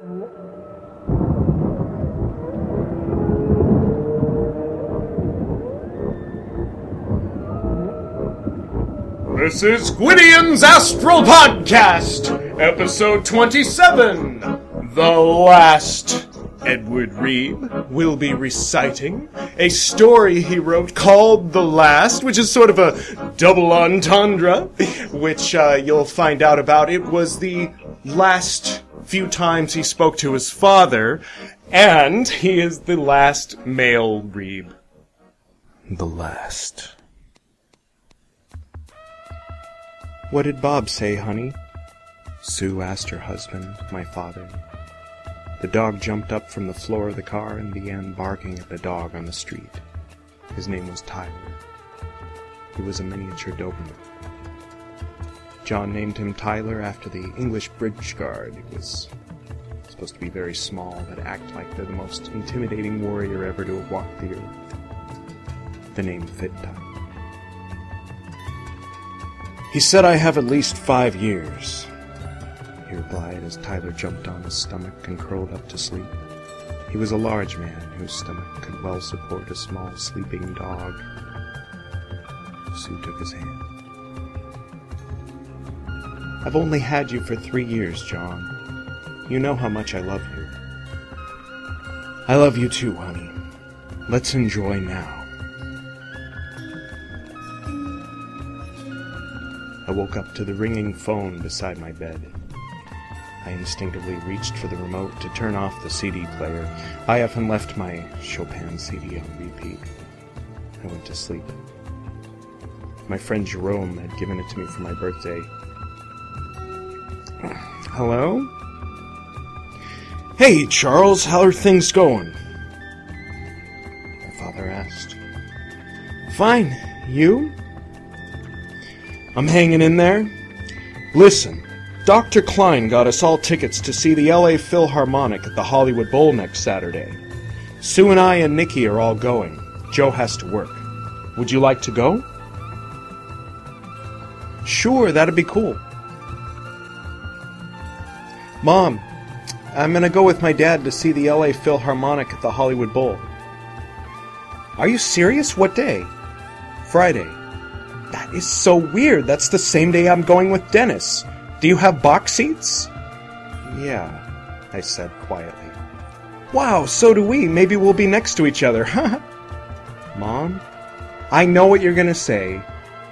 This is Gwydion's Astral Podcast, episode 27. The last Edward Reeb will be reciting a story he wrote called The Last, which is sort of a double entendre, which uh, you'll find out about. It was the last few times he spoke to his father, and he is the last male Reeb. The last. What did Bob say, honey? Sue asked her husband, my father. The dog jumped up from the floor of the car and began barking at the dog on the street. His name was Tyler. He was a miniature Doberman. John named him Tyler after the English bridge guard. He was supposed to be very small, but act like they're the most intimidating warrior ever to have walked the earth. The name fit Tyler. He said I have at least five years, he replied as Tyler jumped on his stomach and curled up to sleep. He was a large man whose stomach could well support a small sleeping dog. Sue took his hand. I've only had you for three years, John. You know how much I love you. I love you too, honey. Let's enjoy now. I woke up to the ringing phone beside my bed. I instinctively reached for the remote to turn off the CD player. I often left my Chopin CD on repeat. I went to sleep. My friend Jerome had given it to me for my birthday. Hello? Hey, Charles, how are things going? My father asked. Fine. You? I'm hanging in there. Listen, Dr. Klein got us all tickets to see the LA Philharmonic at the Hollywood Bowl next Saturday. Sue and I and Nikki are all going. Joe has to work. Would you like to go? Sure, that'd be cool. Mom, I'm gonna go with my dad to see the LA Philharmonic at the Hollywood Bowl. Are you serious? What day? Friday. That is so weird. That's the same day I'm going with Dennis. Do you have box seats? Yeah, I said quietly. Wow, so do we. Maybe we'll be next to each other. Huh? Mom? I know what you're gonna say.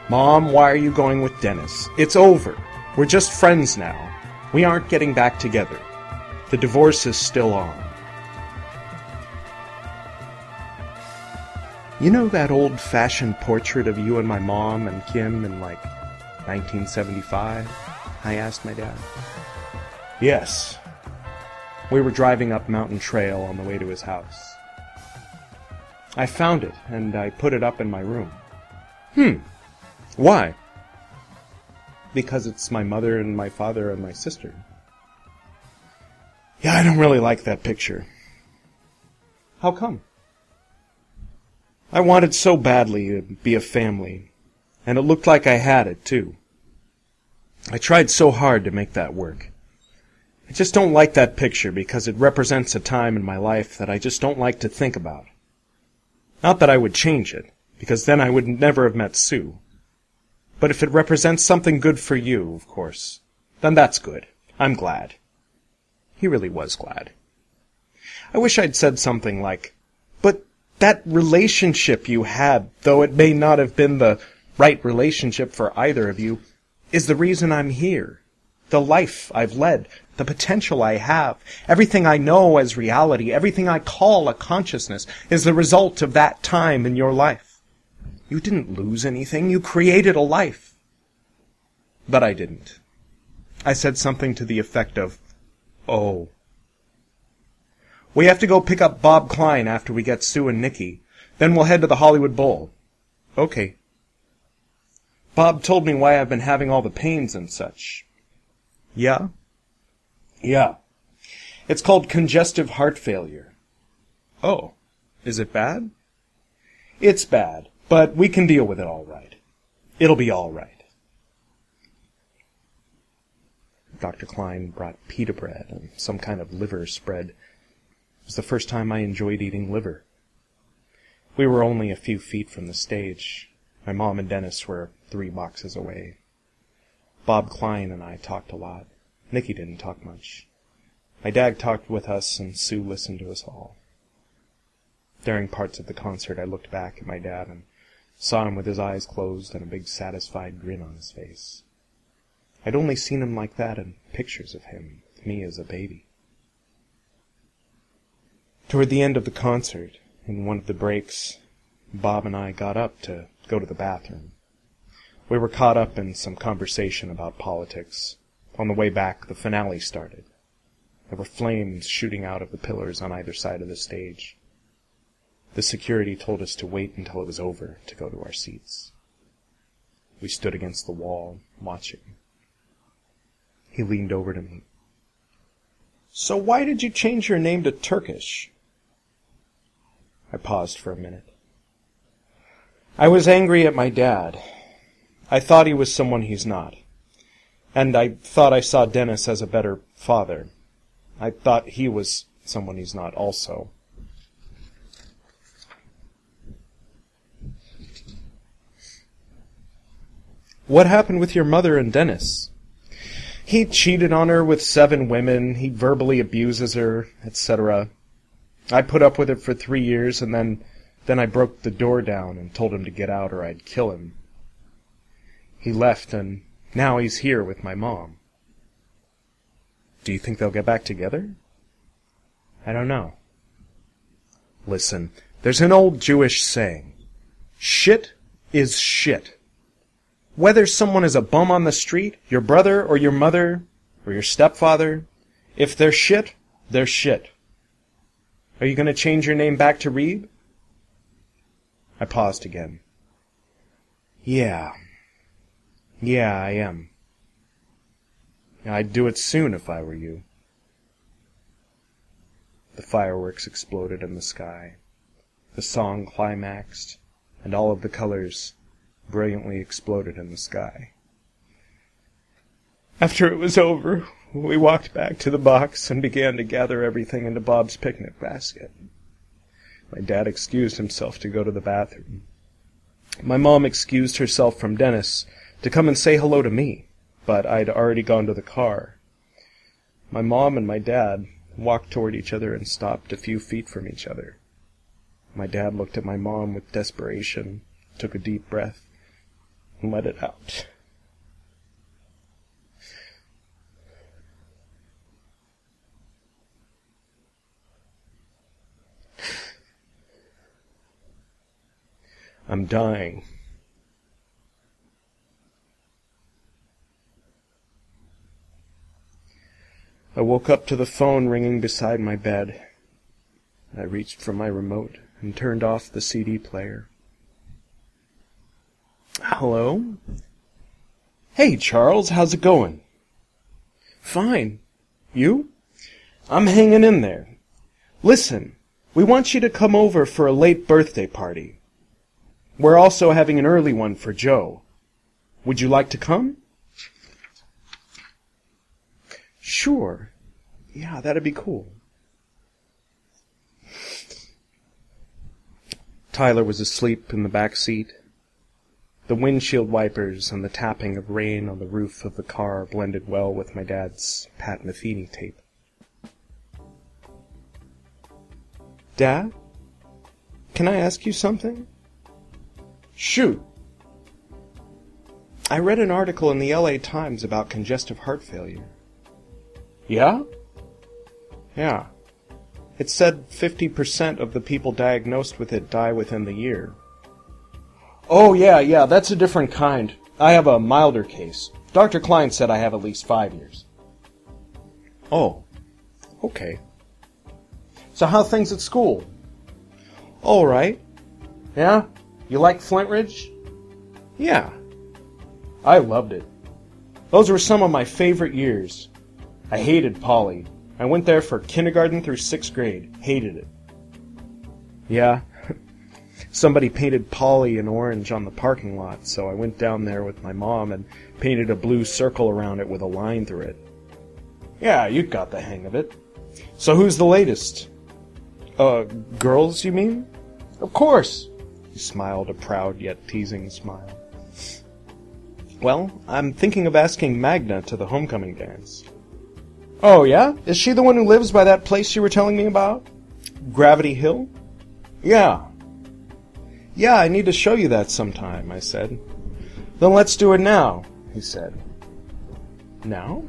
Mom, why are you going with Dennis? It's over. We're just friends now. We aren't getting back together. The divorce is still on. You know that old fashioned portrait of you and my mom and Kim in like 1975? I asked my dad. Yes. We were driving up Mountain Trail on the way to his house. I found it and I put it up in my room. Hmm. Why? Because it's my mother and my father and my sister. Yeah, I don't really like that picture. How come? I wanted so badly to be a family, and it looked like I had it, too. I tried so hard to make that work. I just don't like that picture because it represents a time in my life that I just don't like to think about. Not that I would change it, because then I would never have met Sue. But if it represents something good for you, of course, then that's good. I'm glad. He really was glad. I wish I'd said something like, but that relationship you had, though it may not have been the right relationship for either of you, is the reason I'm here. The life I've led, the potential I have, everything I know as reality, everything I call a consciousness is the result of that time in your life. You didn't lose anything, you created a life. But I didn't. I said something to the effect of, oh. We have to go pick up Bob Klein after we get Sue and Nikki. Then we'll head to the Hollywood Bowl. Okay. Bob told me why I've been having all the pains and such. Yeah? Yeah. It's called congestive heart failure. Oh. Is it bad? It's bad, but we can deal with it all right. It'll be all right. Dr. Klein brought pita bread and some kind of liver spread. It was the first time I enjoyed eating liver. We were only a few feet from the stage. My mom and Dennis were three boxes away. Bob Klein and I talked a lot. Nikki didn't talk much. My dad talked with us, and Sue listened to us all. During parts of the concert, I looked back at my dad and saw him with his eyes closed and a big satisfied grin on his face. I'd only seen him like that in pictures of him, with me as a baby. Toward the end of the concert, in one of the breaks, Bob and I got up to go to the bathroom. We were caught up in some conversation about politics. On the way back, the finale started. There were flames shooting out of the pillars on either side of the stage. The security told us to wait until it was over to go to our seats. We stood against the wall, watching. He leaned over to me. So why did you change your name to Turkish? I paused for a minute. I was angry at my dad. I thought he was someone he's not. And I thought I saw Dennis as a better father. I thought he was someone he's not also. What happened with your mother and Dennis? He cheated on her with seven women, he verbally abuses her, etc. I put up with it for three years, and then, then I broke the door down and told him to get out or I'd kill him. He left, and now he's here with my mom. Do you think they'll get back together? I don't know. Listen, there's an old Jewish saying. Shit is shit. Whether someone is a bum on the street, your brother or your mother, or your stepfather, if they're shit, they're shit. Are you going to change your name back to Reeb? I paused again. Yeah. Yeah, I am. I'd do it soon if I were you. The fireworks exploded in the sky. The song climaxed, and all of the colors brilliantly exploded in the sky. After it was over, we walked back to the box and began to gather everything into Bob's picnic basket. My dad excused himself to go to the bathroom. My mom excused herself from Dennis to come and say hello to me, but I'd already gone to the car. My mom and my dad walked toward each other and stopped a few feet from each other. My dad looked at my mom with desperation, took a deep breath, let it out. I'm dying. I woke up to the phone ringing beside my bed. I reached for my remote and turned off the CD player. Hello? Hey, Charles, how's it going? Fine. You? I'm hanging in there. Listen, we want you to come over for a late birthday party. We're also having an early one for Joe. Would you like to come? Sure. Yeah, that'd be cool. Tyler was asleep in the back seat. The windshield wipers and the tapping of rain on the roof of the car blended well with my dad's Pat Metheny tape. Dad? Can I ask you something? Shoot. I read an article in the LA Times about congestive heart failure. Yeah? Yeah. It said 50% of the people diagnosed with it die within the year. Oh, yeah, yeah, that's a different kind. I have a milder case. Dr. Klein said I have at least five years. Oh, okay. So how things at school? All right. Yeah? You like Flintridge? Yeah. I loved it. Those were some of my favorite years. I hated Poly. I went there for kindergarten through sixth grade. Hated it. Yeah. Somebody painted Poly in orange on the parking lot, so I went down there with my mom and painted a blue circle around it with a line through it. Yeah, you got the hang of it. So who's the latest? Uh, girls, you mean? Of course. He smiled a proud yet teasing smile. Well, I'm thinking of asking Magda to the homecoming dance. Oh, yeah? Is she the one who lives by that place you were telling me about? Gravity Hill? Yeah. Yeah, I need to show you that sometime, I said. Then let's do it now, he said. Now?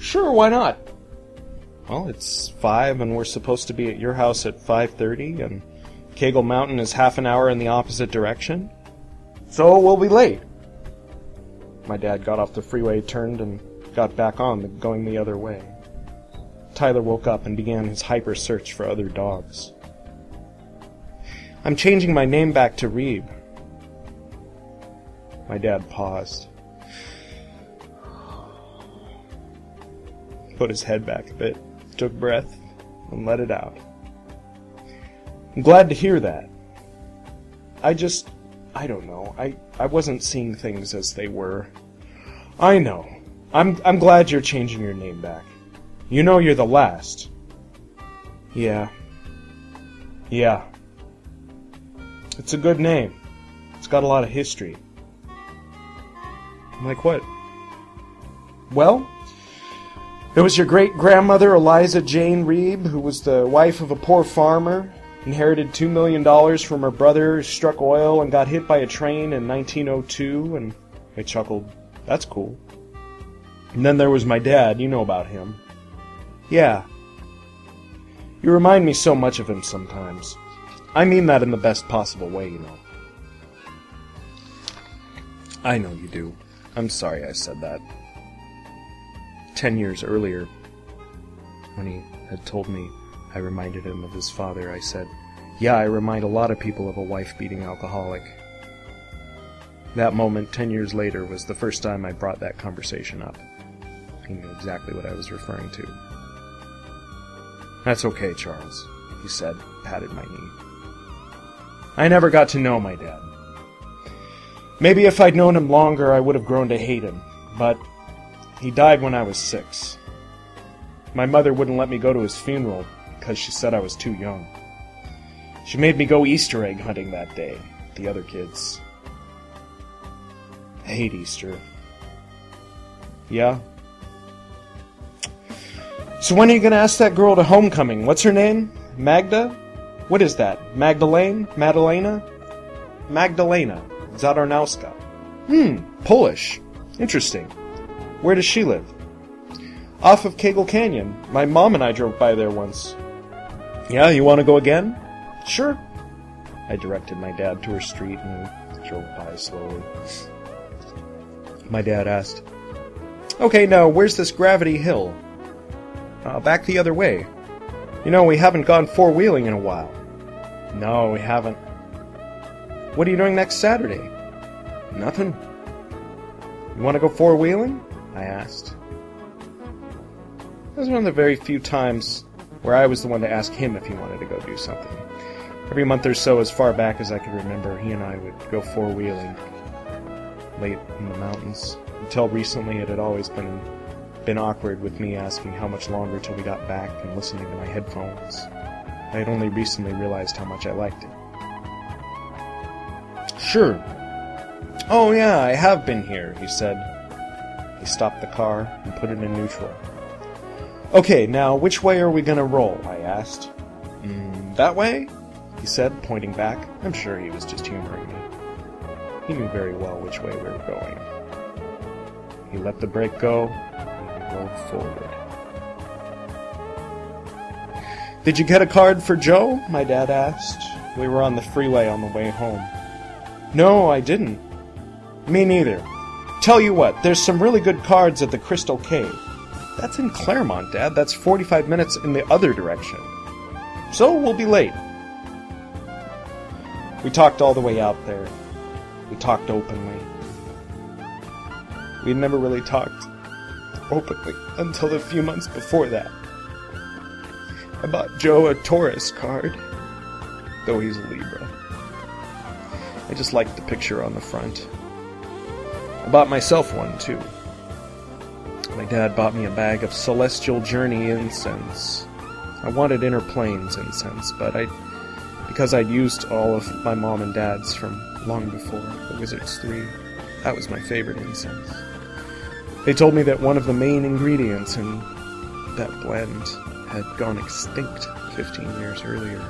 Sure, why not? Well, it's five, and we're supposed to be at your house at five thirty, and Kagel Mountain is half an hour in the opposite direction. So we'll be late. My dad got off the freeway, turned, and got back on, going the other way. Tyler woke up and began his hyper search for other dogs. I'm changing my name back to Reeb. My dad paused. Put his head back a bit, took breath, and let it out. I'm glad to hear that. I just I don't know. I, I wasn't seeing things as they were. I know. I'm I'm glad you're changing your name back. You know you're the last. Yeah. Yeah. It's a good name. It's got a lot of history. Like what? Well, it was your great grandmother, Eliza Jane Reeb, who was the wife of a poor farmer, inherited $2 million from her brother, struck oil, and got hit by a train in 1902, and I chuckled, that's cool. And then there was my dad, you know about him. Yeah. You remind me so much of him sometimes. I mean that in the best possible way, you know. I know you do. I'm sorry I said that ten years earlier, when he had told me I reminded him of his father, I said, Yeah, I remind a lot of people of a wife beating alcoholic. That moment, ten years later, was the first time I brought that conversation up. He knew exactly what I was referring to. That's okay, Charles, he said, patted my knee. I never got to know my dad. Maybe if I'd known him longer, I would have grown to hate him, but he died when I was six. My mother wouldn't let me go to his funeral because she said I was too young. She made me go Easter egg hunting that day, the other kids. I hate Easter. Yeah? So when are you going to ask that girl to homecoming? What's her name? Magda? What is that? Magdalene? Madalena? Magdalena. Zadarnowska. Hmm, Polish. Interesting. Where does she live? Off of Kagel Canyon. My mom and I drove by there once. Yeah, you want to go again? Sure. I directed my dad to her street and drove by slowly. My dad asked, Okay, now where's this Gravity Hill? Uh, back the other way. You know, we haven't gone four wheeling in a while. No, we haven't. What are you doing next Saturday? Nothing. You want to go four wheeling? I asked. That was one of the very few times where I was the one to ask him if he wanted to go do something. Every month or so, as far back as I could remember, he and I would go four wheeling late in the mountains. Until recently, it had always been been awkward with me asking how much longer till we got back and listening to my headphones. I had only recently realized how much I liked it. Sure. Oh yeah, I have been here, he said, he stopped the car and put it in neutral. Okay, now which way are we gonna roll? I asked. Mm, that way? He said, pointing back. I'm sure he was just humoring me. He knew very well which way we were going. He let the brake go, forward. Did you get a card for Joe? My dad asked. We were on the freeway on the way home. No, I didn't. Me neither. Tell you what, there's some really good cards at the Crystal Cave. That's in Claremont, Dad. That's 45 minutes in the other direction. So we'll be late. We talked all the way out there. We talked openly. We'd never really talked openly until a few months before that. I bought Joe a Taurus card, though he's a Libra. I just liked the picture on the front. I bought myself one, too. My dad bought me a bag of Celestial Journey incense. I wanted Inner Plains incense, but I, because I'd used all of my mom and dad's from long before The Wizards 3, that was my favorite incense. They told me that one of the main ingredients in that blend had gone extinct 15 years earlier.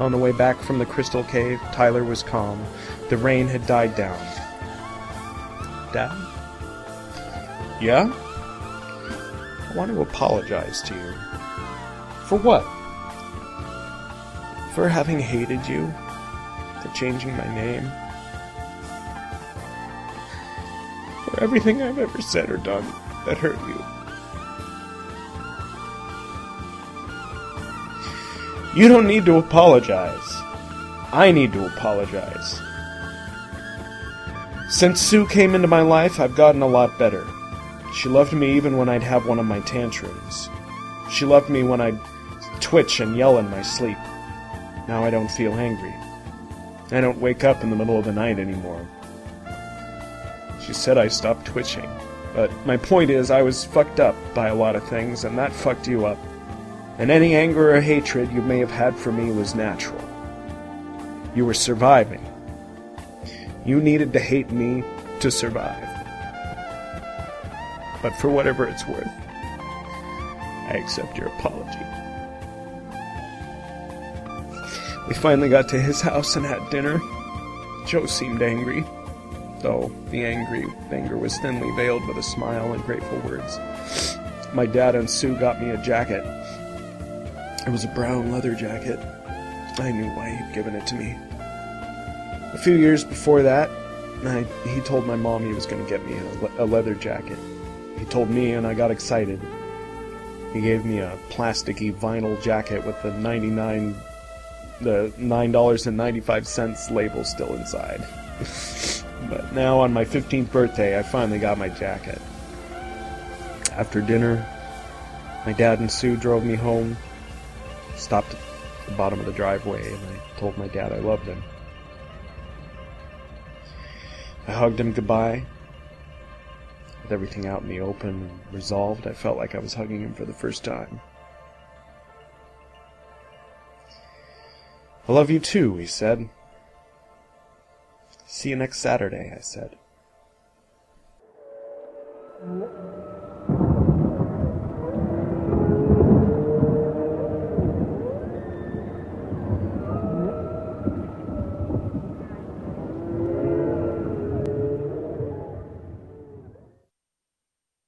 On the way back from the crystal cave, Tyler was calm. The rain had died down. Dad? Yeah? I want to apologize to you. For what? For having hated you. For changing my name. Everything I've ever said or done that hurt you. You don't need to apologize. I need to apologize. Since Sue came into my life, I've gotten a lot better. She loved me even when I'd have one of my tantrums. She loved me when I'd twitch and yell in my sleep. Now I don't feel angry. I don't wake up in the middle of the night anymore. She said I stopped twitching. But my point is, I was fucked up by a lot of things, and that fucked you up and any anger or hatred you may have had for me was natural. You were surviving. You needed to hate me to survive. But for whatever it's worth, I accept your apology. We finally got to his house and had dinner. Joe seemed angry, though the angry anger was thinly veiled with a smile and grateful words. My dad and Sue got me a jacket it was a brown leather jacket. I knew why he'd given it to me. A few years before that, I, he told my mom he was going to get me a, a leather jacket. He told me, and I got excited. He gave me a plasticky vinyl jacket with the 99 the $9.95 label still inside. but now on my 15th birthday, I finally got my jacket. After dinner, my dad and Sue drove me home stopped at the bottom of the driveway and I told my dad I loved him. I hugged him goodbye. With everything out in the open and resolved, I felt like I was hugging him for the first time. I love you too, he said. See you next Saturday, I said.